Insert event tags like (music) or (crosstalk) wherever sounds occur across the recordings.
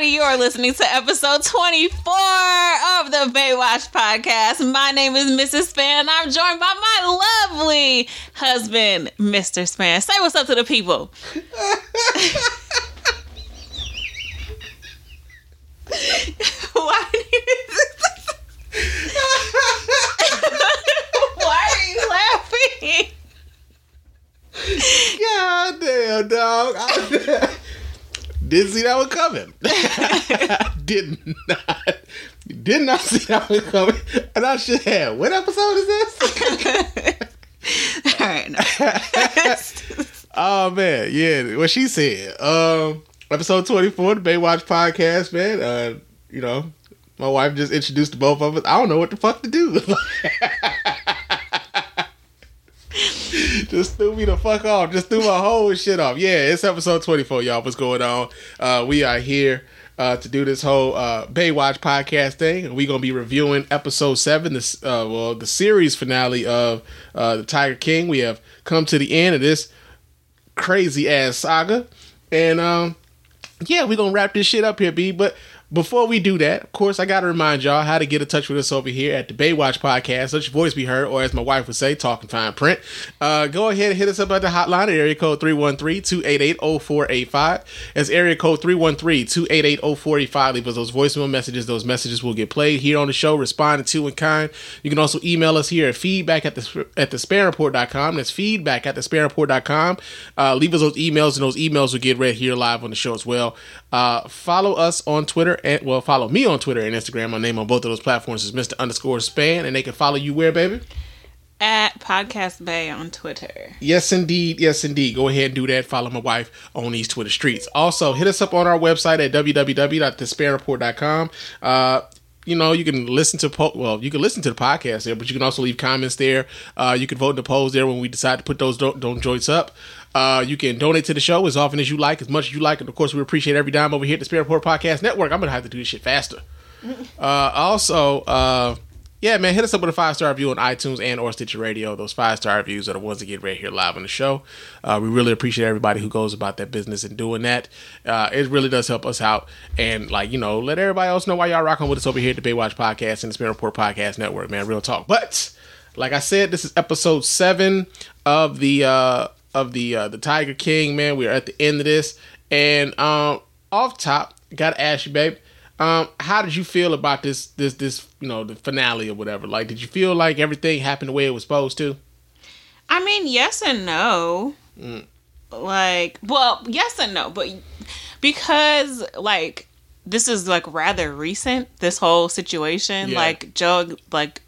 Everybody? You are listening to episode 24 of the Baywatch podcast. My name is Mrs. Spann, I'm joined by my lovely husband, Mr. Spann. Say what's up to the people. (laughs) Why. Why are you laughing? God damn, dog. (laughs) Didn't see that one coming. (laughs) did not. Did not see that one coming. And I should have. What episode is this? (laughs) All right. (laughs) oh man, yeah. What she said. Um, episode twenty four, the Baywatch podcast, man. Uh, you know, my wife just introduced the both of us. I don't know what the fuck to do. (laughs) just threw me the fuck off. Just threw my whole shit off. Yeah, it's episode 24, y'all. What's going on? Uh, we are here uh, to do this whole uh, Baywatch podcast thing. And we're gonna be reviewing episode seven, this uh, well, the series finale of uh, the Tiger King. We have come to the end of this crazy ass saga, and um, yeah, we're gonna wrap this shit up here, B. But before we do that, of course, I got to remind y'all how to get in touch with us over here at the Baywatch Podcast. Let your voice be heard, or as my wife would say, talking fine print. Uh, go ahead and hit us up at the hotline at area code 313-288-0485. That's area code 313-288-0485. Leave us those voicemail messages. Those messages will get played here on the show, responded to in kind. You can also email us here at feedback at the at the spannreport.com. That's feedback at the spannreport.com. Uh, leave us those emails, and those emails will get read here live on the show as well. Uh, follow us on Twitter and well, follow me on Twitter and Instagram. My name on both of those platforms is Mr. Underscore Spann, and they can follow you where, baby? At Podcast Bay on Twitter. Yes, indeed. Yes, indeed. Go ahead and do that. Follow my wife on these Twitter streets. Also, hit us up on our website at www.thespannreport.com. Uh, you know, you can listen to po- well, you can listen to the podcast there, but you can also leave comments there. Uh, you can vote in the polls there when we decide to put those don't, don't joints up. Uh, you can donate to the show as often as you like, as much as you like, and of course, we appreciate every dime over here at the Spann Report Podcast Network. I'm gonna have to do this shit faster. (laughs) Uh, also, uh, yeah, man, hit us up with a five star review on iTunes and or Stitcher Radio. Those five star reviews are the ones that get right here live on the show. Uh, we really appreciate everybody who goes about that business and doing that. Uh, it really does help us out, and like you know, let everybody else know why y'all rocking with us over here at the Baywatch Podcast and the Spann Report Podcast Network. Man, real talk. But like I said, this is episode seven of the uh, of the uh, the Tiger King. Man, we are at the end of this, and um, off top, gotta ask you, babe. Um, how did you feel about this this this you know the finale or whatever? Like, did you feel like everything happened the way it was supposed to? I mean, yes and no. Mm. Like, well, yes and no, but because like this is like rather recent, this whole situation. Yeah. Like Joe, like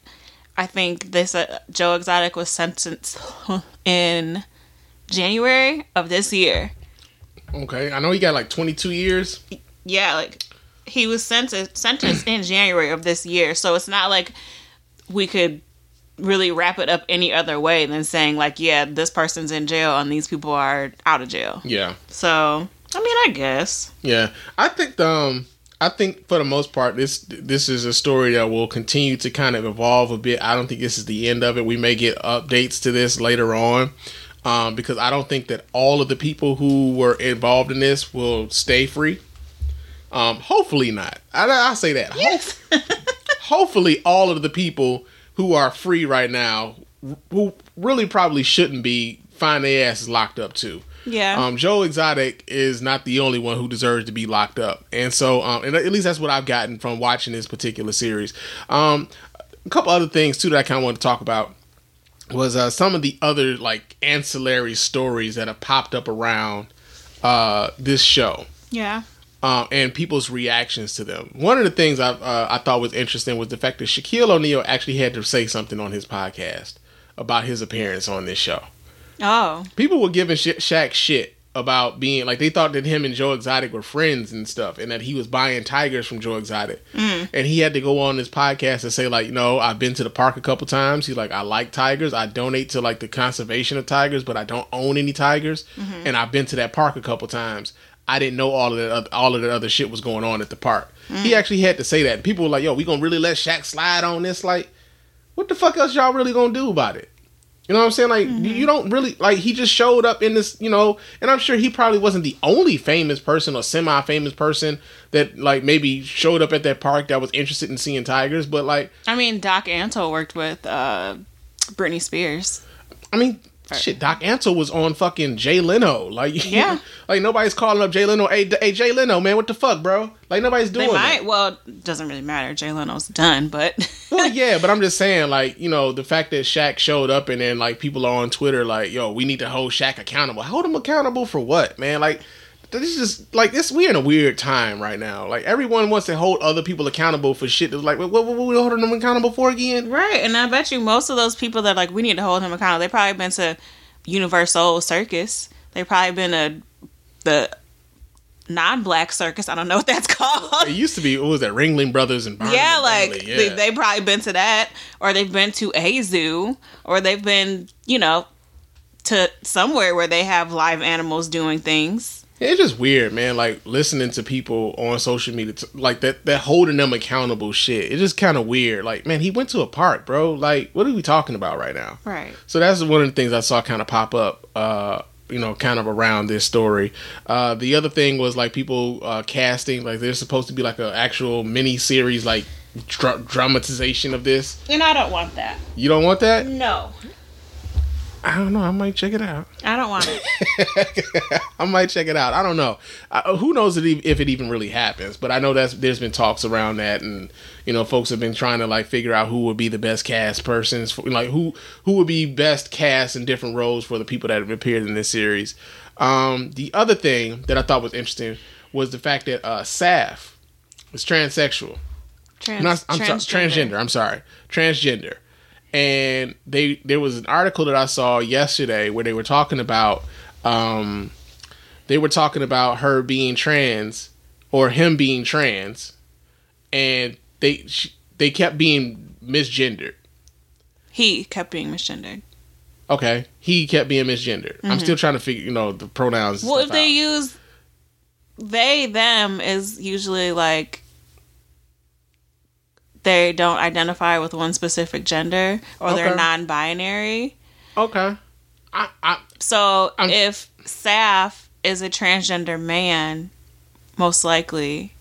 I think this uh, Joe Exotic was sentenced (laughs) in January of this year. Okay, I know he got like twenty two years. Yeah, like he was sentenced sentenced in January of this year, so it's not like we could really wrap it up any other way than saying like, yeah, this person's in jail and these people are out of jail. Yeah, So, I mean, I guess. yeah. I think um I think for the most part this this is a story that will continue to kind of evolve a bit. I don't think this is the end of it. We may get updates to this later on. Um, because I don't think that all of the people who were involved in this will stay free. Um, hopefully not. I, I say that. Yes. hopefully all of the people who are free right now who really probably shouldn't be find their asses locked up too yeah. um joe exotic is not the only one who deserves to be locked up and so um and at least that's what i've gotten from watching this particular series um a couple other things too that i kind of want to talk about was uh some of the other like ancillary stories that have popped up around uh this show yeah. Um, and people's reactions to them. One of the things I uh, I thought was interesting was the fact that Shaquille O'Neal actually had to say something on his podcast about his appearance on this show. Oh. People were giving Sha Shaq shit about being like they thought that him and Joe Exotic were friends and stuff, and that he was buying tigers from Joe Exotic, and he had to go on this podcast and say like, you know, I've been to the park a couple times. He's like, I like tigers. I donate to like the conservation of tigers, but I don't own any tigers, and I've been to that park a couple times. I didn't know all of the all of that other shit was going on at the park. He actually had to say that. And people were like, "Yo, we gonna really let Shaq slide on this? Like, what the fuck else y'all really gonna do about it?" You know what I'm saying? Like mm-hmm. you don't really like he just showed up in this, you know, and I'm sure he probably wasn't the only famous person or semi-famous person that like maybe showed up at that park that was interested in seeing tigers, but like I mean, Doc Antle worked with uh Britney Spears. I mean, Shit, Doc Antle was on fucking Jay Leno. Like, (laughs) yeah, like nobody's calling up Jay Leno. Hey, hey, Jay Leno, man, what the fuck, bro? Like nobody's doing. They might. That. Well, doesn't really matter. Jay Leno's done, but. (laughs) well, yeah, but I'm just saying, like, you know, the fact that Shaq showed up and then like people are on Twitter like, yo, we need to hold Shaq accountable. Hold him accountable for what, man? Like this is just like this. We're in a weird time right now. Like everyone wants to hold other people accountable for shit. That's like, what, what, what we holding them accountable for again? Right, and I bet you most of those people that like we need to hold him accountable. They probably been to UniverSoul Circus. They probably been a the non-black circus. I don't know what that's (laughs) called. It used to be. What was that? Ringling Brothers and Barnum yeah, like yeah. They, they probably been to that, or they've been to a zoo, or they've been, you know, to somewhere where they have live animals doing things it's just weird, man. Like listening to people on social media, t- like that, that holding them accountable shit. It's just kind of weird. Like, man, he went to a park, bro. Like, what are we talking about right now? Right. So that's one of the things I saw kind of pop up. Uh, you know, kind of around this story. Uh, the other thing was like people uh, casting, like there's supposed to be like an actual mini series, like dra- dramatization of this. And I don't want that. You don't want that? No. I don't know. I might check it out. I don't want it. (laughs) I might check it out. I don't know. I, who knows if it even really happens? But I know that's there's been talks around that, and you know, folks have been trying to like figure out who would be the best cast persons, for, like who who would be best cast in different roles for the people that have appeared in this series. Um, the other thing that I thought was interesting was the fact that uh, Saff is transsexual. Trans, Not, I'm transgender. transgender. I'm sorry, transgender and they there was an article that I saw yesterday where they were talking about um, they were talking about her being trans or him being trans, and they she, they kept being misgendered. He kept being misgendered. Okay, he kept being misgendered. Mm-hmm. I'm still trying to figure, you know, the pronouns. Well, if they out. use they them is usually like they don't identify with one specific gender or okay. they're non-binary. Okay. I, I, so I'm, if Saff is a transgender man, most likely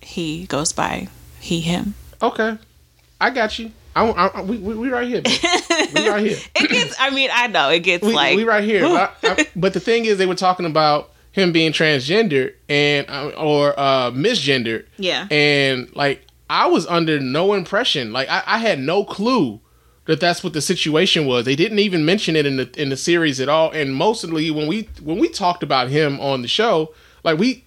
he goes by he him. Okay, I got you. I, I, we, we, we right here. (laughs) we right here. it gets. I mean, I know it gets we, like we right here. I, (laughs) but the thing is, they were talking about him being transgender and uh, or uh, misgendered. Yeah. And like I was under no impression. Like I, I had no clue that that's what the situation was. They didn't even mention it in the in the series at all. And mostly when we when we talked about him on the show, like we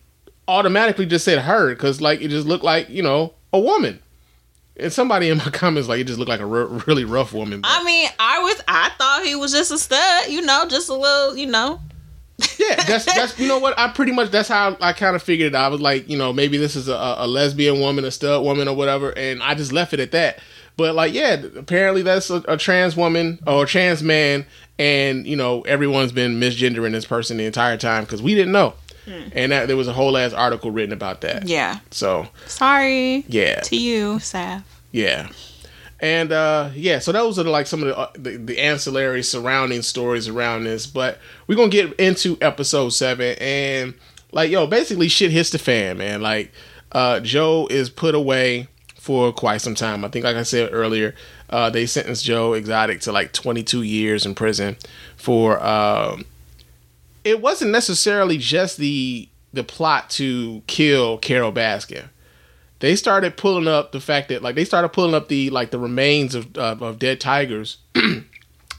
automatically just said her because like it just looked like you know a woman. And somebody in my (laughs) comments like it just looked like a really rough woman. But. I mean, I was I thought he was just a stud, you know, just a little, you know, yeah, that's that's you know what I pretty much that's how I kind of figured it. I was like, you know, maybe this is a, a lesbian woman, a stud woman, or whatever, and I just left it at that. But like, yeah, apparently that's a, a trans woman or trans man, and you know, everyone's been misgendering this person the entire time because we didn't know. Hmm. And that, there was a whole ass article written about that. Yeah. So sorry. Yeah. To you, Saff. Yeah. And uh, yeah, so those are like some of the, uh, the, the ancillary surrounding stories around this. But we're gonna get into episode seven, and like yo, basically shit hits the fan, man. Like uh, Joe is put away for quite some time. I think, like I said earlier, uh, they sentenced Joe Exotic to like 22 years in prison for. Um, it wasn't necessarily just the the plot to kill Carole Baskin they started pulling up the fact that like they started pulling up the like the remains of of dead tigers (clears throat)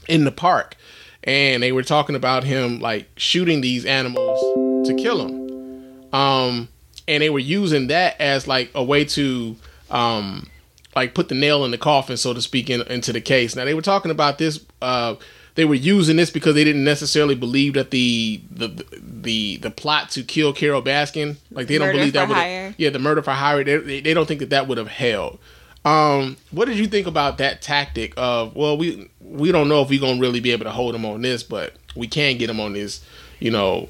in the park, and they were talking about him like shooting these animals to kill them, um, and they were using that as like a way to um like put the nail in the coffin, so to speak, in, into the case. Now they were talking about this. Uh, they were using this because they didn't necessarily believe that the the the the plot to kill Carole Baskin, like they don't believe that would yeah the murder for hire. They, they don't think that that would have held. Um, what did you think about that tactic of well we we don't know if we're gonna really be able to hold them on this, but we can get them on this, you know,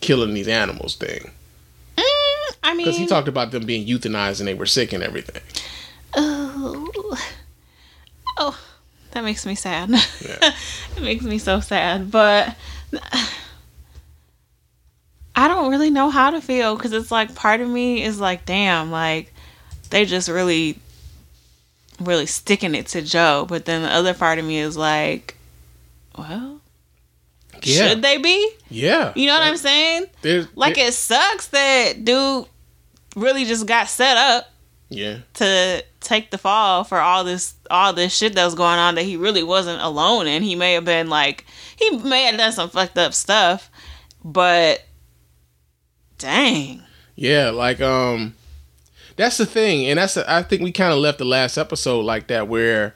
killing these animals thing. Mm, I mean, because he talked about them being euthanized and they were sick and everything. Oh, oh that makes me sad. Yeah. (laughs) it makes me so sad, but I don't really know how to feel because it's like part of me is like, damn, like they just really, really sticking it to Joe, but then the other part of me is like, well, yeah. should they be? Yeah, you know what I'm saying? There's, like it sucks that dude really just got set up. Yeah. To take the fall for all this all this shit that was going on that he really wasn't alone in. He may have been like he may have done some fucked up stuff, but dang. Yeah, like um that's the thing, and that's a, I think we kind of left the last episode like that where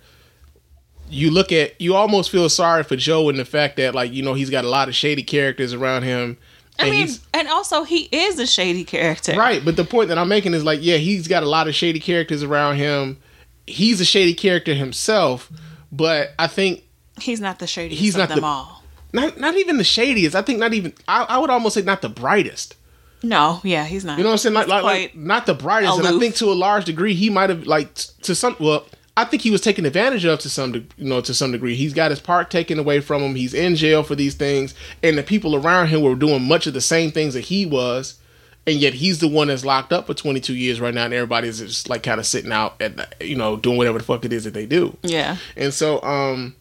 you look at you almost feel sorry for Joe in the fact that like you know he's got a lot of shady characters around him. I and mean, and also he is a shady character, right? But the point that I'm making is like, yeah, he's got a lot of shady characters around him. He's a shady character himself, but I think he's not the shadiest he's not them the, all. Not not even the shadiest. I think not even. I, I would almost say not the brightest. No, yeah, he's not. You know what I'm saying? Like, like, like not the brightest, aloof. and I think to a large degree he might have like to some. Well, I think he was taken advantage of to some, you know, to some degree. He's got his part taken away from him. He's in jail for these things, and the people around him were doing much of the same things that he was, and yet he's the one that's locked up for 22 years right now, and everybody's just like kind of sitting out at, you know, doing whatever the fuck it is that they do. Yeah. And so, um,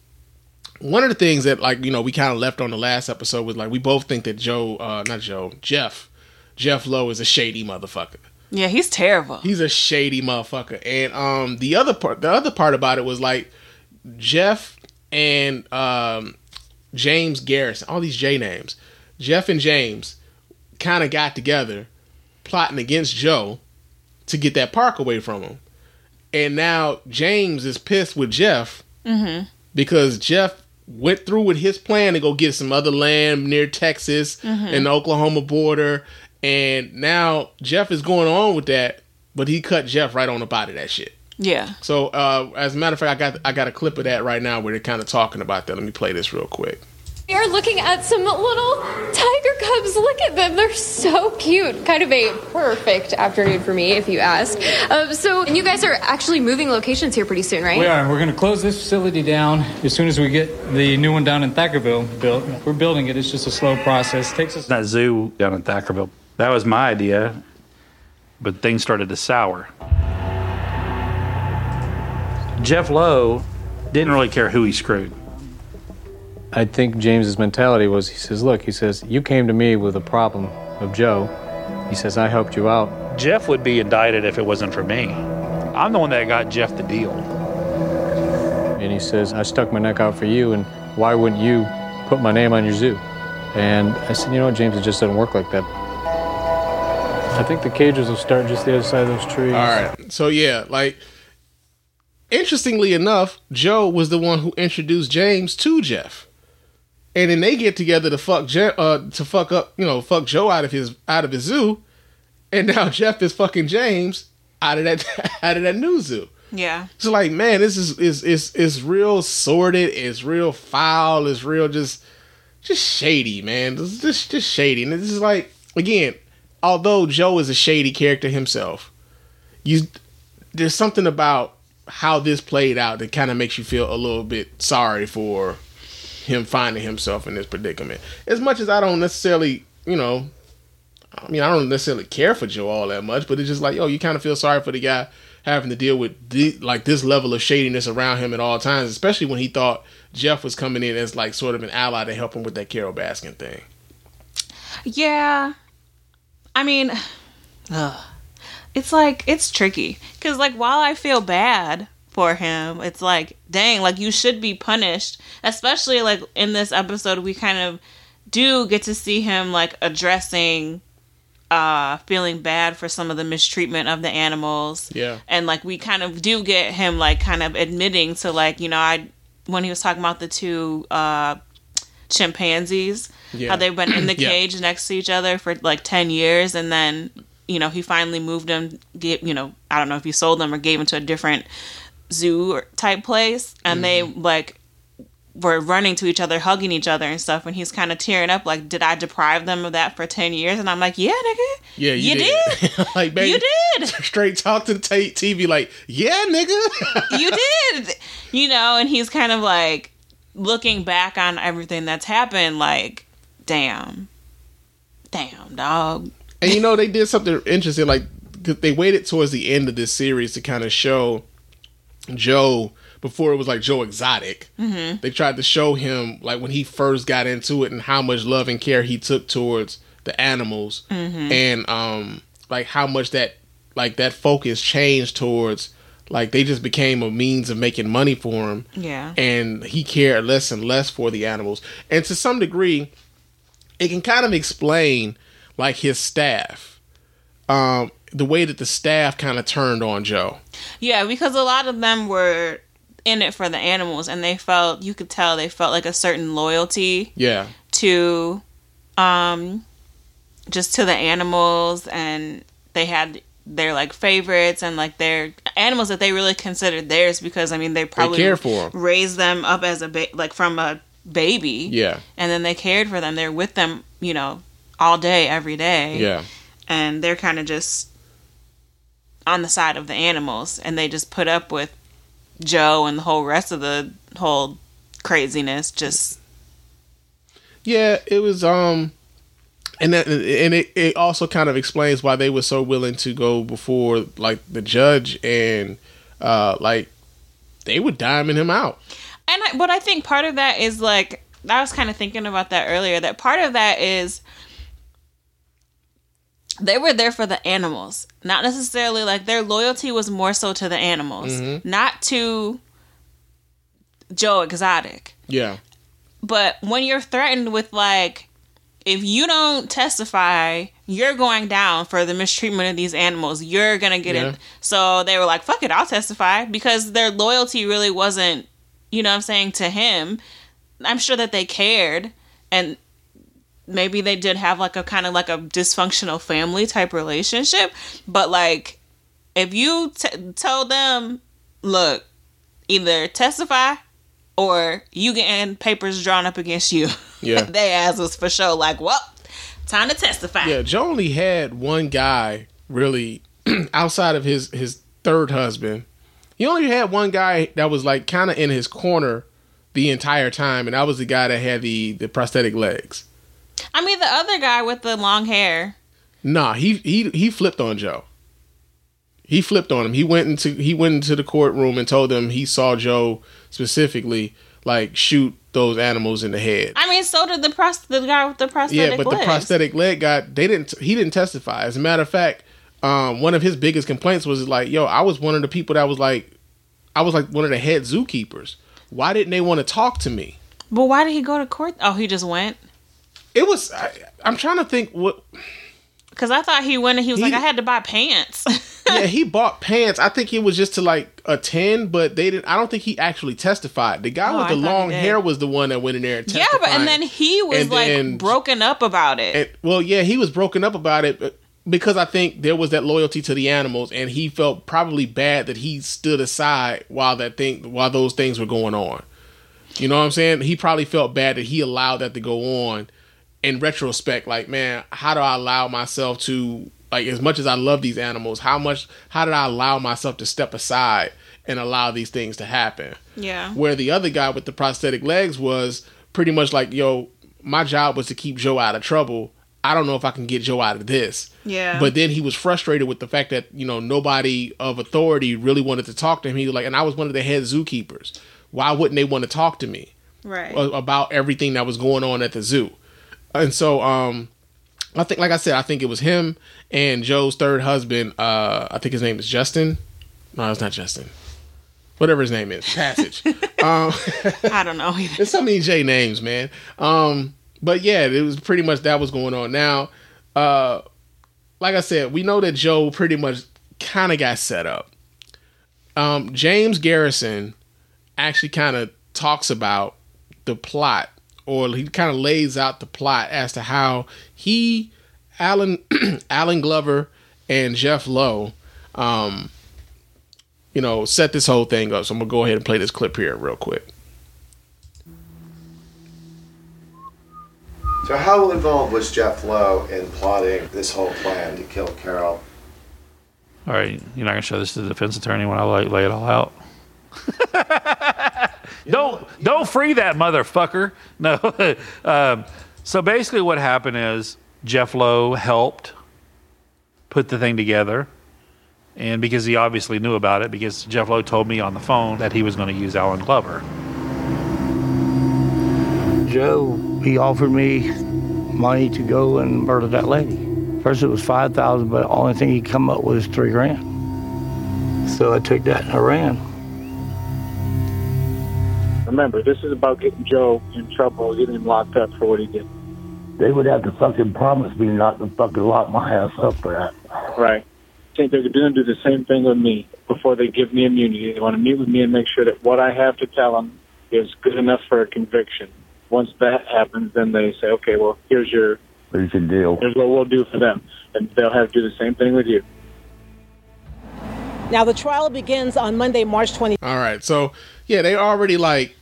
one of the things that like you know we kind of left on the last episode was like we both think that Joe, uh, not Joe, Jeff, Jeff Lowe is a shady motherfucker. Yeah, he's terrible. He's a shady motherfucker. And um the other part the other part about it was like Jeff and um James Garretson, all these J names. Jeff and James kind of got together plotting against Joe to get that park away from him. And now James is pissed with Jeff mm-hmm. because Jeff went through with his plan to go get some other land near Texas mm-hmm. and the Oklahoma border and now Jeff is going on with that, but he cut Jeff right on the body that shit. Yeah. So uh, as a matter of fact, I got I got a clip of that right now where they're kind of talking about that. Let me play this real quick. We are looking at some little tiger cubs. Look at them. They're so cute. Kind of a perfect afternoon for me, if you ask. Um, so, and you guys are actually moving locations here pretty soon, right? We are. We're going to close this facility down as soon as we get the new one down in Thackerville built. We're building it. It's just a slow process. It takes us that zoo down in Thackerville that was my idea, but things started to sour. Jeff Lowe didn't really care who he screwed. I think James's mentality was he says, Look, he says, you came to me with a problem of Joe. He says, I helped you out. Jeff would be indicted if it wasn't for me. I'm the one that got Jeff the deal. And he says, I stuck my neck out for you, and why wouldn't you put my name on your zoo? And I said, You know what, James, it just doesn't work like that. I think the cages will start just the other side of those trees. All right. So yeah, like interestingly enough, Joe was the one who introduced James to Jeff. And then they get together to fuck Je- uh, to fuck up, you know, fuck Joe out of his out of his zoo. And now (laughs) Jeff is fucking James out of that (laughs) out of that new zoo. Yeah. So like, man, this is is is is real sordid, it's real foul, it's real just just shady, man. It's just just shady. And this is like again, although Joe is a shady character himself, you there's something about how this played out that kind of makes you feel a little bit sorry for him finding himself in this predicament. As much as I don't necessarily, you know, I mean, I don't necessarily care for Joe all that much, but it's just like, yo, you kind of feel sorry for the guy having to deal with the, like this level of shadiness around him at all times, especially when he thought Jeff was coming in as like sort of an ally to help him with that Carole Baskin thing. Yeah, I mean, ugh. it's like it's tricky because like while I feel bad for him, it's like dang, like you should be punished. Especially like in this episode, we kind of do get to see him like addressing uh feeling bad for some of the mistreatment of the animals yeah and like we kind of do get him like kind of admitting to like you know i when he was talking about the two uh chimpanzees yeah. how they've been in the (clears throat) cage yeah. next to each other for like 10 years and then you know he finally moved them get you know i don't know if he sold them or gave them to a different zoo type place and mm-hmm. they like were running to each other hugging each other and stuff and he's kind of tearing up like did i deprive them of that for 10 years and i'm like yeah nigga yeah you, you did, did. (laughs) like baby, you did (laughs) straight talk to the t- tv like yeah nigga (laughs) you did you know, and he's kind of like looking back on everything that's happened, like, damn, damn, dog. And you know, they did something interesting. Like they waited towards the end of this series to kind of show Joe before it was like Joe Exotic. Mm-hmm. They tried to show him like when he first got into it and how much love and care he took towards the animals, and um, like how much that like that focus changed towards like they just became a means of making money for him Yeah. and he cared less and less for the animals. And to some degree, it can kind of explain like his staff, um, the way that the staff kind of turned on Joe. Yeah, because a lot of them were in it for the animals and they felt you could tell they felt like a certain loyalty Yeah, to um just to the animals and they had their like favorites and like their animals that they really considered theirs because I mean they probably cared for 'em. raised them up as a ba- like from a baby. Yeah, and then they cared for them. They're with them you know all day every day. Yeah, and they're kind of just on the side of the animals. And they just put up with Joe and the whole rest of the whole craziness. Just yeah. It was um, and that and it, it also kind of explains why they were so willing to go before like the judge and uh like they were diming him out. And I, but I think part of that is like I was kind of thinking about that earlier. That part of that is they were there for the animals, not necessarily like their loyalty was more so to the animals, mm-hmm. not to Joe Exotic. Yeah, But when you're threatened with like, if you don't testify, you're going down for the mistreatment of these animals. You're gonna get Yeah. it. So they were like, "Fuck it, I'll testify," because their loyalty really wasn't, you know, what I'm saying to him. I'm sure that they cared, and maybe they did have like a kind of like a dysfunctional family type relationship. But like, if you t- told them, "Look, either testify or you getting papers drawn up against you. Yeah. (laughs) they ass was for sure like, well, time to testify. Yeah, Joe only had one guy really (clears throat) outside of his his third husband. He only had one guy that was like kind of in his corner the entire time, and that was the guy that had the the prosthetic legs. I mean, the other guy with the long hair. Nah, he he he flipped on Joe. He flipped on him. He went into he went into the courtroom and told them he saw Joe specifically like shoot those animals in the head. I mean, so did the pros- the guy with the prosthetic Yeah, but legs. the prosthetic leg guy, they didn't. He didn't testify. As a matter of fact, um, one of his biggest complaints was like, "Yo, I was one of the people that was like, I was like one of the head zookeepers. Why didn't they want to talk to me? But why did he go to court? Oh, he just went. It was. I, I'm trying to think what. Because I thought he went and he was He- like, I had to buy pants. (laughs) Yeah, he bought pants. I think it was just to like attend, but they didn't. I don't think he actually testified. The guy Oh, with the long hair was the one that went in there. And yeah, but and then he was And like then- broken up about it. And, well, yeah, he was broken up about it but- because I think there was that loyalty to the animals, and he felt probably bad that he stood aside while that thing, while those things were going on. You know what I'm saying? He probably felt bad that he allowed that to go on. In retrospect, like, man, how do I allow myself to, like, as much as I love these animals, how much, how did I allow myself to step aside and allow these things to happen? yeah. Where the other guy with the prosthetic legs was pretty much like, yo, my job was to keep Joe out of trouble. I don't know if I can get Joe out of this. Yeah. But then he was frustrated with the fact that, you know, nobody of authority really wanted to talk to him. He was like, and I was one of the head zookeepers. Why wouldn't they want to talk to me Right. about everything that was going on at the zoo? And so, um, I think, like I said, I think it was him and Joe's third husband. Uh, I think his name is Justin. No, it's not Justin. Whatever his name is, Passage. (laughs) um, I don't know either. There's so many J names, man. Um, but yeah, it was pretty much that was going on. Now, uh, like I said, we know that Joe pretty much kind of got set up. Um, James Garretson actually kind of talks about the plot, or he kind of lays out the plot as to how he, Allen, (clears throat) Allen Glover, and Jeff Lowe, um, you know, set this whole thing up. So I'm gonna go ahead and play this clip here real quick. So how involved was Jeff Lowe in plotting this whole plan to kill Carol? All right, you're not gonna show this to the defense attorney when I like lay it all out. (laughs) don't don't free that motherfucker. (laughs) No. (laughs) um, so basically, what happened is Jeff Lowe helped put the thing together, and because he obviously knew about it, because Jeff Lowe told me on the phone that he was going to use Allen Glover. Joe, he offered me money to go and murder that lady. First it was five thousand, but the only thing he come up with was three grand. So I took that and I ran. Remember, this is about getting Joe in trouble, getting him locked up for what he did. They would have to fucking promise me not to fucking lock my ass up for that. Right. I think they're going to do the same thing with me before they give me immunity. They want to meet with me and make sure that what I have to tell them is good enough for a conviction. Once that happens, then they say, okay, well, here's your Here's your deal. here's what we'll do for them, and they'll have to do the same thing with you. Now, the trial begins on Monday, March 20. All right. So yeah, they already like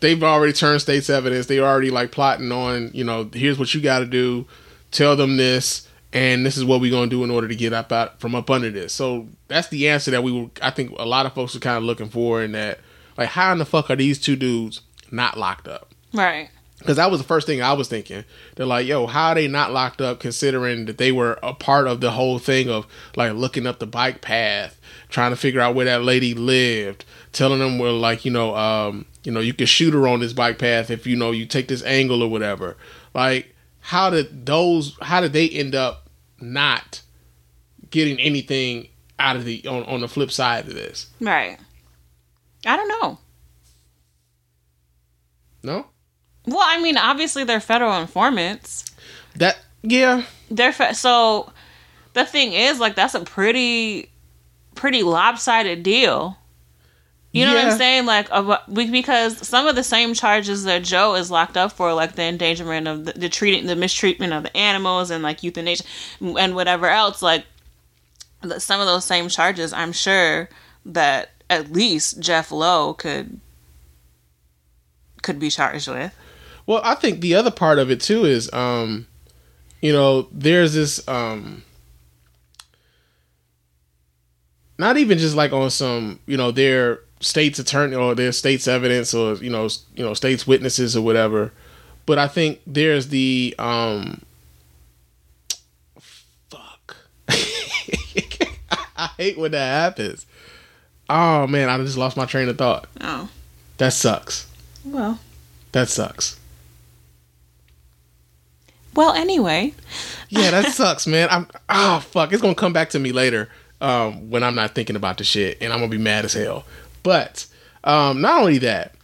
they've already turned state's evidence. They already like plotting on, you know, here's what you got to do. Tell them this, and this is what we're gonna do in order to get up out from up under this. So that's the answer that we were. I think a lot of folks are kind of looking for, in that like, how in the fuck are these two dudes not locked up? Right. Because that was the first thing I was thinking. They're like, yo, how are they not locked up considering that they were a part of the whole thing of like looking up the bike path, trying to figure out where that lady lived, telling them well, like, you know, um, you know, you can shoot her on this bike path if you know you take this angle or whatever. Like, how did those how did they end up not getting anything out of the on, on the flip side of this? Right. I don't know. No? Well, I mean, obviously they're federal informants. That yeah. They're fe- so the thing is like that's a pretty pretty lopsided deal. You know what I'm saying? Like because some of the same charges that Joe is locked up for, like the endangerment of the, the treating, the mistreatment of the animals, and like euthanasia and whatever else. Like some of those same charges, I'm sure that at least Jeff Lowe could could be charged with. Well, I think the other part of it too is, um, you know, there's this, um, not even just like on some, you know, their state's attorney or their state's evidence or you know, you know, state's witnesses or whatever, but I think there's the, um, fuck, (laughs) I hate when that happens. Oh man, I just lost my train of thought. Oh That sucks. well. That sucks. Well, anyway, Yeah, that sucks, man. I'm oh fuck, it's gonna come back to me later um, when I'm not thinking about the shit, and I'm gonna be mad as hell. But um, not only that,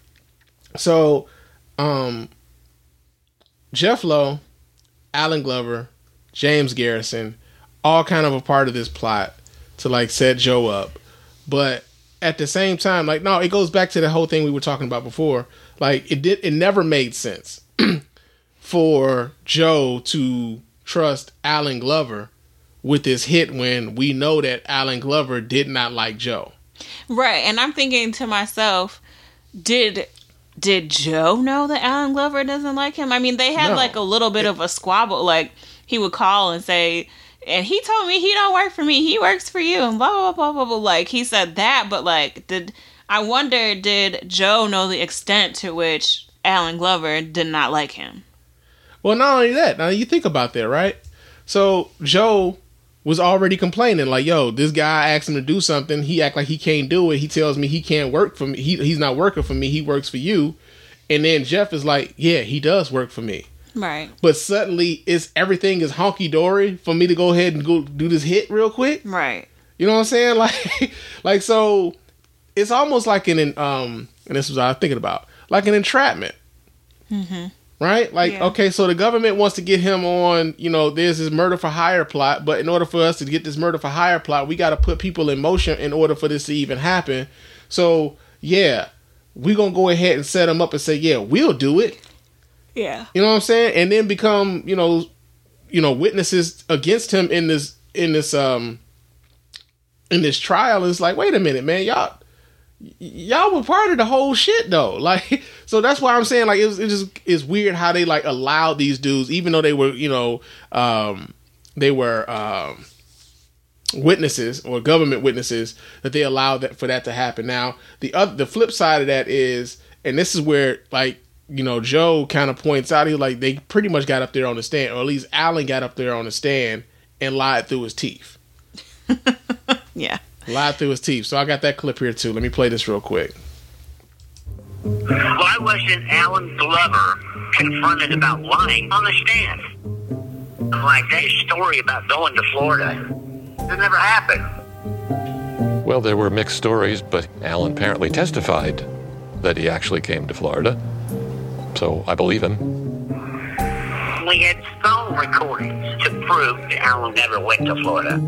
so um, Jeff Lowe, Allen Glover, James Garretson, all kind of a part of this plot to like set Joe up, but at the same time, like no, it goes back to the whole thing we were talking about before. Like it did, it never made sense (clears throat) for Joe to trust Allen Glover with this hit when we know that Allen Glover did not like Joe. right, and I'm thinking to myself, did did Joe know that Allen Glover doesn't like him? I mean, they had No. like a little bit of a squabble. Like he would call and say, and he told me he don't work for me. He works for you, and blah blah blah blah blah. Like he said that, but like, did I wonder did Joe know the extent to which Allen Glover did not like him? Well, not only that, now you think about that, right? So Joe was already complaining, like, "Yo, this guy asked him to do something. He act like he can't do it. He tells me he can't work for me. He, he's not working for me. He works for you." And then Jeff is like, "Yeah, he does work for me." Right, But suddenly, it's everything is honky dory for me to go ahead and go do this hit real quick. right, You know what I'm saying? (laughs) Like, like so, it's almost like an um, and this was what I was thinking about, like an entrapment, right? Like, Yeah. okay, so the government wants to get him on, you know, there's this murder for hire plot, but in order for us to get this murder for hire plot, we got to put people in motion in order for this to even happen. So, yeah, we're gonna go ahead and set him up and say, yeah, we'll do it. yeah, You know what I'm saying? And then become, you know, you know, witnesses against him in this in this um in this trial. It's like, wait a minute, man, y'all y'all were part of the whole shit though. (laughs) Like so that's why I'm saying like it was it just it's weird how they like allowed these dudes, even though they were, you know, um they were um witnesses or government witnesses that they allowed that for that to happen. Now, the other the flip side of that is, and this is where like you know Joe kind of points out, he like they pretty much got up there on the stand, or at least Allen got up there on the stand and lied through his teeth. (laughs) Yeah. Lied through his teeth. So I got that clip here too. Let me play this real quick. Why wasn't Allen Glover confronted about lying on the stand? Like, that story about going to Florida, it never happened. Well, there were mixed stories, but Allen apparently testified that he actually came to Florida. So I believe him. We had phone recordings to prove that Allen never went to Florida.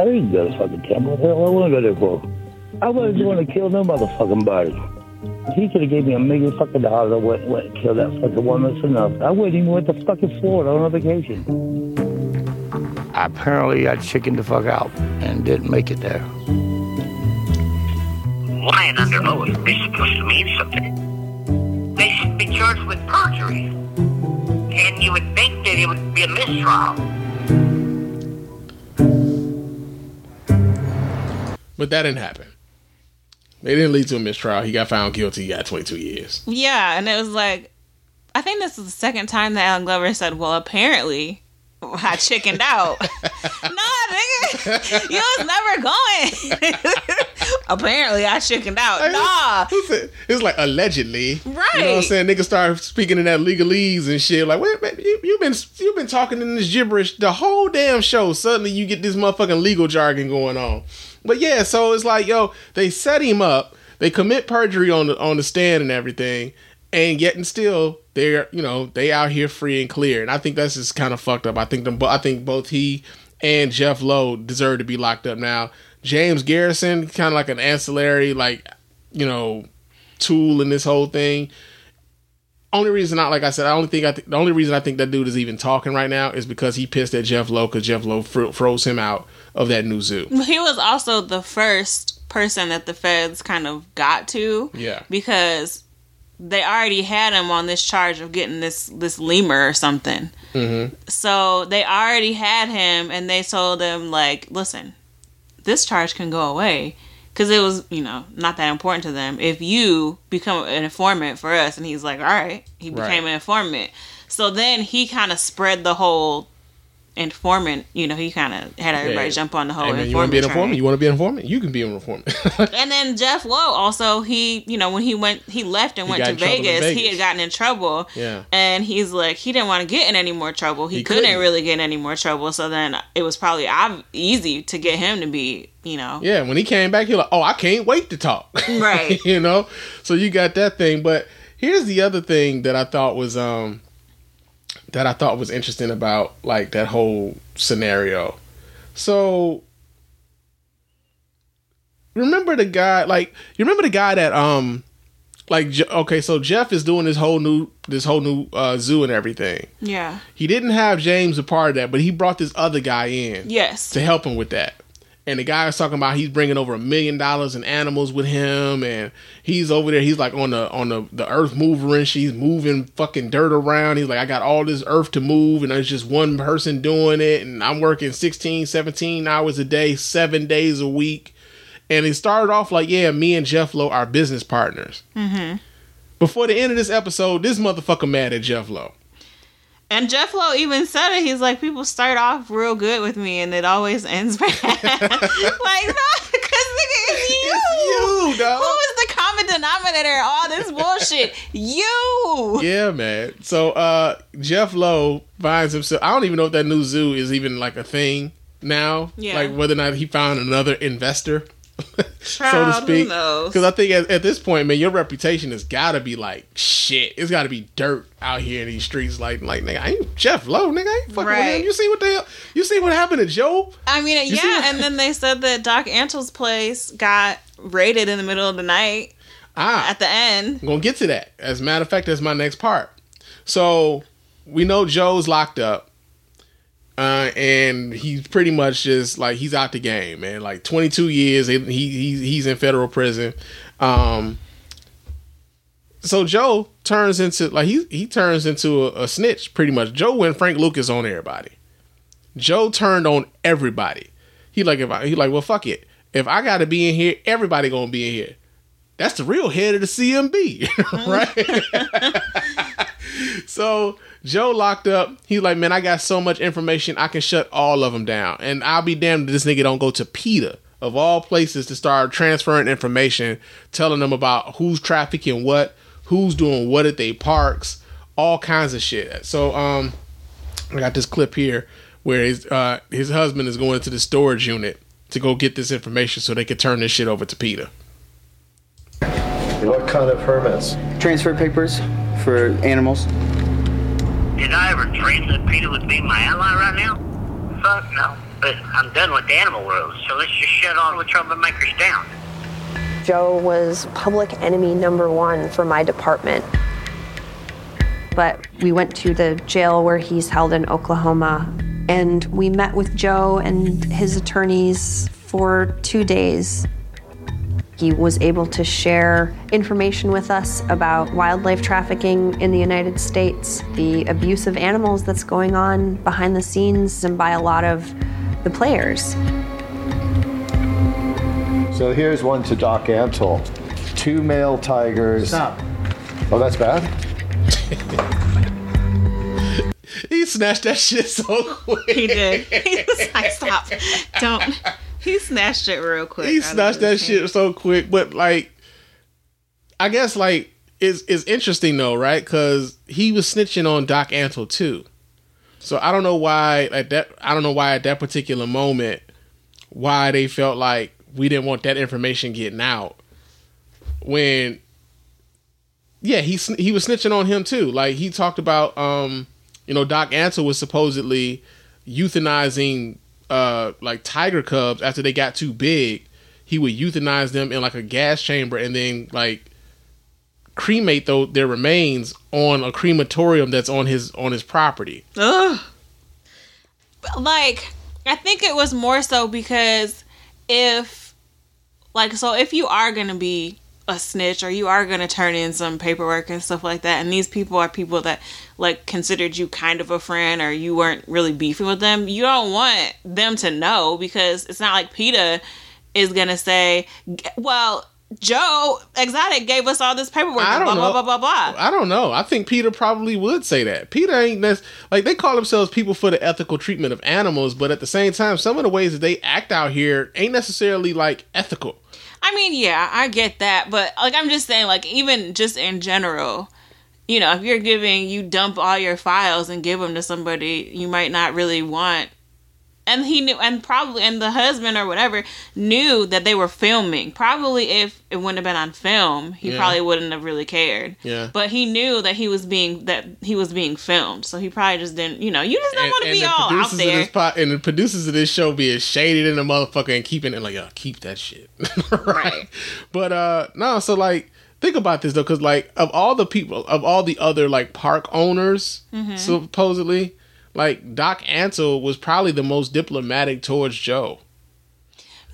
I didn't go to fucking Tampa. What the hell I want to go there for? I wasn't going to kill no motherfucking body. He could have gave me a million fucking dollars. I went, went and killed that fucking woman. That's enough. I wouldn't even went to fucking Florida on a vacation. Apparently, I chickened the fuck out and didn't make it there. Lying under oath is supposed to mean something. They should be charged with perjury. And you would think that it would be a mistrial. But that didn't happen. They didn't lead to a mistrial. He got found guilty. He got 22 years. Yeah, and it was like, I think this is the second time that Allen Glover said, "Well, apparently, I chickened out." (laughs) nah, nigga, you was never going. (laughs) apparently, I chickened out. Nah, It's like allegedly, Right. You know what I'm saying? Nigga start speaking in that legalese and shit. Like, wait, man, you, you've been you've been talking in this gibberish the whole damn show. Suddenly, you get this motherfucking legal jargon going on. But yeah, so it's like, yo, they set him up. They commit perjury on the on the stand and everything, and yet and still they're you know they out here free and clear. And I think that's just kind of fucked up. I think them. I think both he and Jeff Lowe deserve to be locked up now. James Garretson, kind of like an ancillary, like you know, tool in this whole thing. Only reason, not like I said, I only think I th- the only reason I think that dude is even talking right now is because he pissed at Jeff Lowe because Jeff Lowe fro- froze him out of that new zoo. he was also the first person that the feds kind of got to. Yeah. because they already had him on this charge of getting this this lemur or something. Mm-hmm. So they already had him, and they told him like, "Listen, this charge can go away." Because it was, you know, not that important to them. If you become an informant for us, and he's like, all right, he Right. became an informant. So then he kind of spread the whole informant. You know, he kind of had everybody Yeah. jump on the whole man, you want to be an informant. train. You want to be an informant? You can be an informant. (laughs) And then Jeff Lowe also he you know when he went he left and He went to in Vegas, he had gotten in trouble. Yeah. And he's like he didn't want to get in any more trouble. He, He couldn't, couldn't. really get in any more trouble. So then it was probably ob- easy to get him to be you know Yeah, when he came back, he was like, "Oh, I can't wait to talk." Right. (laughs) you know, so you got that thing. But here's the other thing that I thought was um that I thought was interesting about like that whole scenario. So remember the guy like you remember the guy that um like okay so Jeff is doing this whole new this whole new uh zoo and everything. yeah He didn't have James a part of that, but he brought this other guy in yes to help him with that. And the guy was talking about he's bringing over a million dollars in animals with him, and he's over there. He's like on the on the the earth mover, and she's moving fucking dirt around. He's like, I got all this earth to move, and there's just one person doing it, and I'm working 16, 17 hours a day, seven days a week. And it started off like, yeah, me and Jeff Lowe are business partners. mm-hmm. Before the end of this episode, this motherfucker mad at Jeff Lowe. And Jeff Lowe even said it. He's like, people start off real good with me, and it always ends bad. (laughs) like, no, because nigga, (laughs) it's you. you, dog. Who is the common denominator all this bullshit? you. yeah, man. So uh Jeff Lowe finds himself. I don't even know if that new zoo is even like a thing now. Yeah. Like whether or not he found another investor, (laughs) so to speak. Because I think at, at this point, man, your reputation has got to be like shit. It's got to be dirt out here in these streets. Like, like nigga, I ain't Jeff Lowe, nigga. I ain't fucking with Right. him. You see what the hell? You see what happened to Joe? I mean, You yeah, what- and then they said that Doc Antle's place got raided in the middle of the night Ah, at the end. I'm gonna get to that. As a matter of fact, that's my next part. So we know Joe's locked up, uh, and he's pretty much just like he's out the game, man. Like 22 years, he, he he's in federal prison. Um, so Joe turns into like he he turns into a, a snitch pretty much. Joe went Frank Lucas on everybody. Joe turned on everybody. He like if I he like well fuck it. If I got to be in here, everybody gonna be in here. That's the real head of the CMB, (laughs) right? (laughs) so Joe locked up. He's like, man, I got so much information, I can shut all of them down. And I'll be damned if this nigga don't go to PETA of all places to start transferring information, telling them about who's trafficking what, who's doing what at they parks, all kinds of shit. So um, I got this clip here where his uh, his husband is going to the storage unit to go get this information so they could turn this shit over to PETA. What kind of permits? Transfer papers for animals. Did I ever dream that PETA would be my ally right now? Fuck no. But I'm done with the animal world, so let's just shut all the troublemakers down. Joe was public enemy number one for my department. But we went to the jail where he's held in Oklahoma, and we met with Joe and his attorneys for two days. He was able to share information with us about wildlife trafficking in the United States, the abuse of animals that's going on behind the scenes and by a lot of the players. So here's one to Doc Antle. Two male tigers. Stop. Oh, that's bad? (laughs) He snatched that shit so quick. He did. He was like, "Stop, don't." He snatched it real quick. he snatched that shit so quick. But like, I guess like it's it's interesting though, right? Because he was snitching on Doc Antle too. So I don't know why like that. I don't know why at that particular moment why they felt like we didn't want that information getting out when. Yeah, he he was snitching on him too. Like he talked about, um, you know, Doc Antle was supposedly euthanizing uh like tiger cubs after they got too big he would euthanize them in like a gas chamber and then like cremate though their remains on a crematorium that's on his on his property Ugh. Like, I think it was more so because if, like, so if you are gonna be a snitch or you are gonna turn in some paperwork and stuff like that, and these people are people that like considered you kind of a friend or you weren't really beefing with them, you don't want them to know because it's not like PETA is gonna say, well. Joe Exotic gave us all this paperwork. I don't blah, know. blah blah blah blah. i don't know i think PETA probably would say that PETA ain't nec- like they call themselves people for the ethical treatment of animals but at the same time some of the ways that they act out here ain't necessarily like ethical I mean, yeah, I get that, but like I'm just saying, like even just in general, you know, if you're giving, you dump all your files and give them to somebody you might not really want, and he knew, and probably, and the husband or whatever knew that they were filming. Probably, if it wouldn't have been on film, he Yeah. probably wouldn't have really cared. Yeah. But he knew that he was being that he was being filmed, so he probably just didn't. You know, you just don't want to be all out there. po- and the producers of this show being shaded in the motherfucker and keeping it like, yo, keep that shit. (laughs) right. But uh no, so like think about this though, because like of all the people of all the other like park owners Mhm. supposedly, like Doc Antle was probably the most diplomatic towards Joe.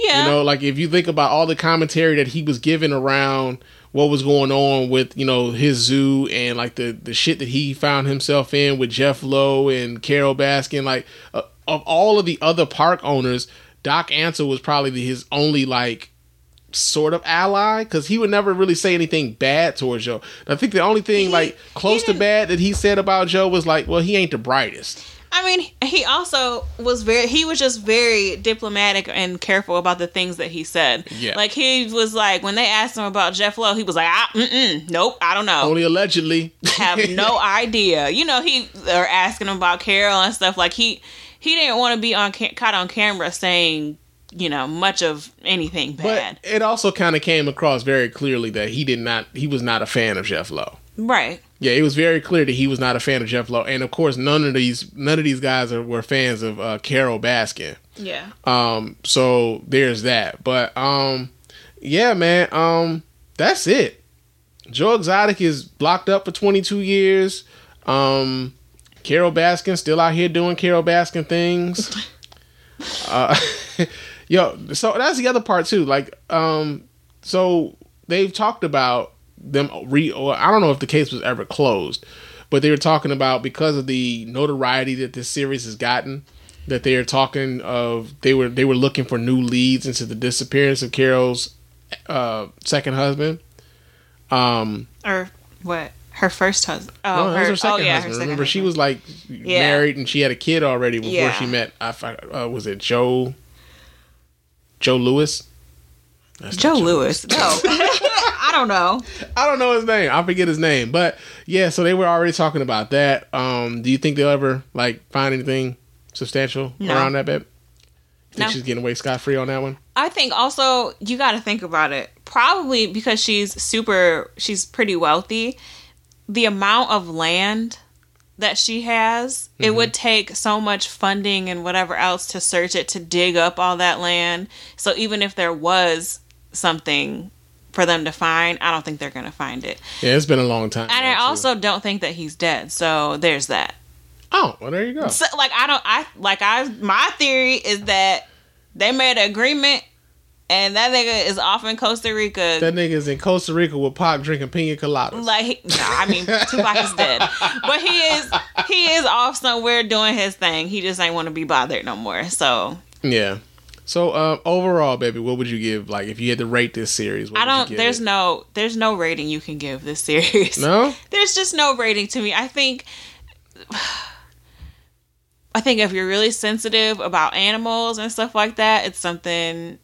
Yeah. You know, like if you think about all the commentary that he was giving around what was going on with, you know, his zoo and like the the shit that he found himself in with Jeff Lowe and Carole Baskin, like uh, of all of the other park owners, Doc Antle was probably the, his only like sort of ally because he would never really say anything bad towards Joe. I think the only thing like close to bad that he said about Joe was like, well, he ain't the brightest. I mean, he also was very, he was just very diplomatic and careful about the things that he said. Yeah. Like, he was like, when they asked him about Jeff Lowe, he was like, ah, mm-mm, nope, I don't know. Only allegedly. (laughs) Have no idea. You know, he, or asking him about Carole and stuff. Like, he, he didn't want to be on ca- caught on camera saying, you know, much of anything bad. But it also kind of came across very clearly that he did not, he was not a fan of Jeff Lowe. right. Yeah, it was very clear that he was not a fan of Jeff Lowe, and of course, none of these none of these guys are, were fans of uh, Carole Baskin. Yeah. Um, so there's that. But um, yeah, man. Um, that's it. Joe Exotic is locked up for 22 years. Um, Carole Baskin still out here doing Carole Baskin things. (laughs) uh, (laughs) yo, so that's the other part too. Like, um, so they've talked about them re. Or I don't know if the case was ever closed, but they were talking about because of the notoriety that this series has gotten, that they are talking of they were they were looking for new leads into the disappearance of Carole's uh, second husband. Um, Or what? Her first husband. Oh, no, her, her second oh yeah, her husband. second Remember, she husband. was like Yeah. married and she had a kid already before Yeah. she met. I uh, was it Joe Joe Lewis. That's not Joe Lewis. No, (laughs) (laughs) I don't know. I don't know his name. I forget his name. But yeah, so they were already talking about that. Um, do you think they'll ever like find anything substantial No. around that bit? Think No. she's getting away scot free on that one? I think also you got to think about it. Probably because she's super, she's pretty wealthy. The amount of land that she has, it Mm-hmm. would take so much funding and whatever else to search it to dig up all that land. So even if there was something for them to find, I don't think they're going to find it. Yeah, it's been a long time. And I also don't think that he's dead. So there's that. Oh, well, there you go. So, like I don't I like I my theory is that they made an agreement and that nigga is off in Costa Rica. That nigga's in Costa Rica with Pop drinking pina coladas. like nah, I mean Tupac is dead, but he is he is off somewhere doing his thing. He just ain't want to be bothered no more. So Yeah. So uh, overall, baby, what would you give? Like, if you had to rate this series, what I don't. There's it? no there's no rating you can give this series. No? (laughs) there's just no rating to me. I think. I think if you're really sensitive about animals and stuff like that, it's something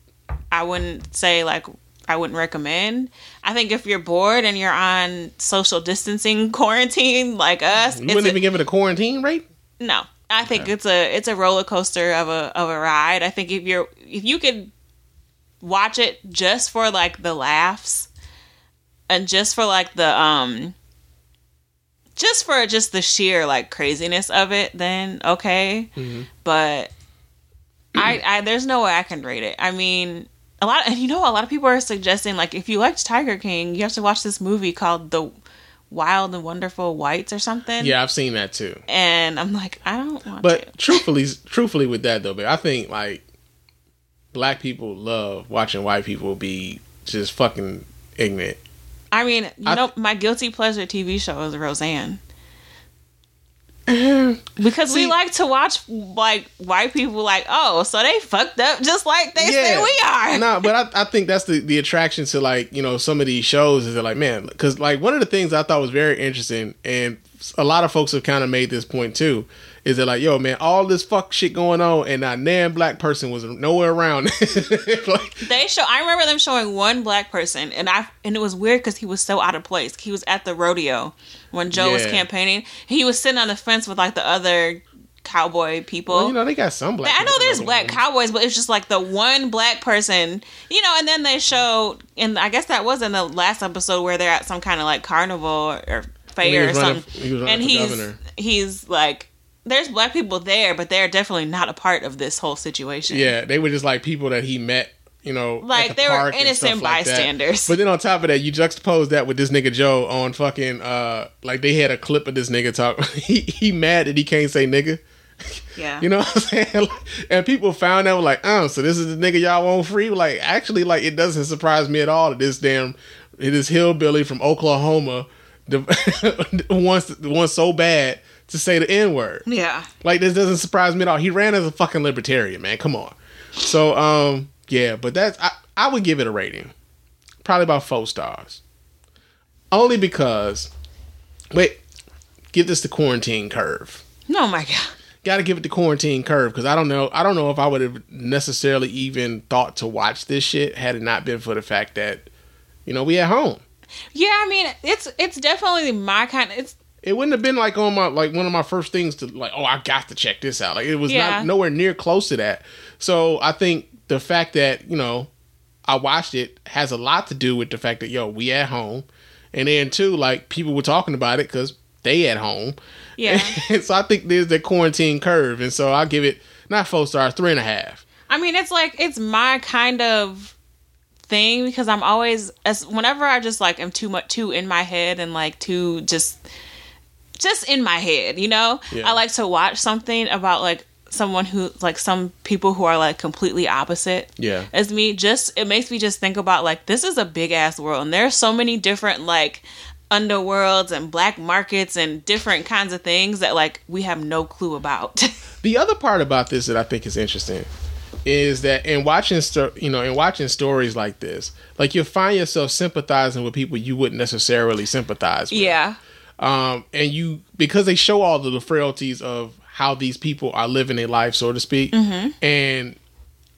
I wouldn't say like I wouldn't recommend. I think if you're bored and you're on social distancing (laughs) quarantine like us, You wouldn't a- even give it a quarantine rate. no. I think it's a it's a roller coaster of a of a ride. I think if you're if you could watch it just for like the laughs and just for like the um just for just the sheer like craziness of it, then okay. But I, I there's no way I can rate it. I mean, a lot and you know a lot of people are suggesting like if you liked Tiger King, you have to watch this movie called The Wild and Wonderful Whites or something. Yeah, I've seen that too. And I'm like, I don't want But truthfully, truthfully with that though, babe, I think like black people love watching white people be just fucking ignorant. I mean, you I- know, my guilty pleasure TV show is Roseanne. (laughs) because we like to watch like white people like, oh, so they fucked up just like they say we are. no, but I, I think that's the, the attraction to like you know some of these shows is that like man, because like one of the things I thought was very interesting, and a lot of folks have kind of made this point too, is that like yo man, all this fuck shit going on, and not nan black person was nowhere around. (laughs) like, They show. I remember them showing one black person, and I and it was weird because he was so out of place. He was at the rodeo when Joe was campaigning. He was sitting on the fence with like the other cowboy people. well, you know they got some black. I know there's black cowboys, but it's just like the one black person, you know. And then they showed, and I guess that was in the last episode where they're at some kind of like carnival or fair or something. he and he's governor. he's like, there's black people there, but they're definitely not a part of this whole situation. Yeah, they were just like people that he met, you know, Like, the they were innocent stuff like bystanders. But then on top of that, you juxtapose that with this nigga Joe on fucking uh like they had a clip of this nigga talk. (laughs) he he mad that he can't say nigga. (laughs) yeah. You know what I'm saying? (laughs) and people found out like, oh, so this is the nigga y'all want free. Like, actually, like it doesn't surprise me at all that this damn this hillbilly from Oklahoma the, (laughs) wants wants so bad to say the n word. Yeah. Like this doesn't surprise me at all. He ran as a fucking libertarian, man. Come on. So um yeah, but that's I, I would give it a rating. Probably about four stars. Only because wait, give this the quarantine curve. Oh my god. Got to give it the quarantine curve because I don't know. I don't know if I would have necessarily even thought to watch this shit had it not been for the fact that you know we at home. Yeah, I mean, it's it's definitely my kind. Of, It's It wouldn't have been like on my like one of my first things to like. Oh, I got to check this out. Like it was Yeah. not nowhere near close to that. So I think the fact that you know I watched it has a lot to do with the fact that yo we at home, and then too like people were talking about it because they at home. Yeah. (laughs) And so I think there's the quarantine curve, and so I'll give it not four stars, three and a half. I mean, it's like it's my kind of thing because I'm always as whenever I just like am too much too in my head and like too just just in my head, you know. Yeah. I like to watch something about like someone who like some people who are like completely opposite Yeah. as me just it makes me just think about like this is a big ass world and there's so many different like underworlds and black markets and different kinds of things that like we have no clue about. (laughs) The other part about this that I think is interesting is that in watching you know in watching stories like this, like you'll find yourself sympathizing with people you wouldn't necessarily sympathize with. yeah. Um, and you because they show all the frailties of how these people are living their life, so to speak. Mhm. And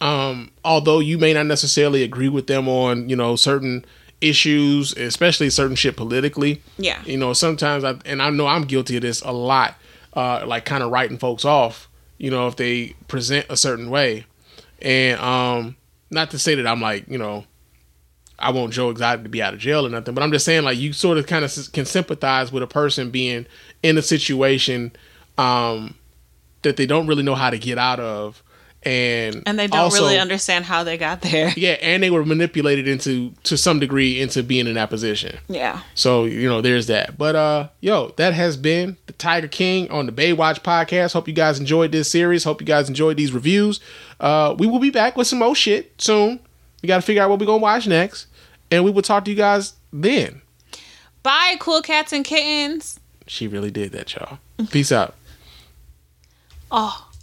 um, although you may not necessarily agree with them on you know certain issues, especially certain shit politically, Yeah. you know sometimes I and I know I'm guilty of this a lot, uh, like kind of writing folks off, you know, if they present a certain way, and um, not to say that I'm like you know. I want Joe Exotic to be out of jail or nothing, but I'm just saying like you sort of kind of can sympathize with a person being in a situation um, that they don't really know how to get out of, and And they don't also- really understand how they got there. Yeah, and they were manipulated into to some degree into being in that position. Yeah. So you know, there's that. But uh, yo, that has been the Tiger King on the Baywatch podcast. Hope you guys enjoyed this series. Hope you guys enjoyed these reviews. Uh, we will be back with some more shit soon. We got to figure out what we're gonna watch next, and we will talk to you guys then. Bye, cool cats and kittens. She really did that, y'all. Peace out. Oh.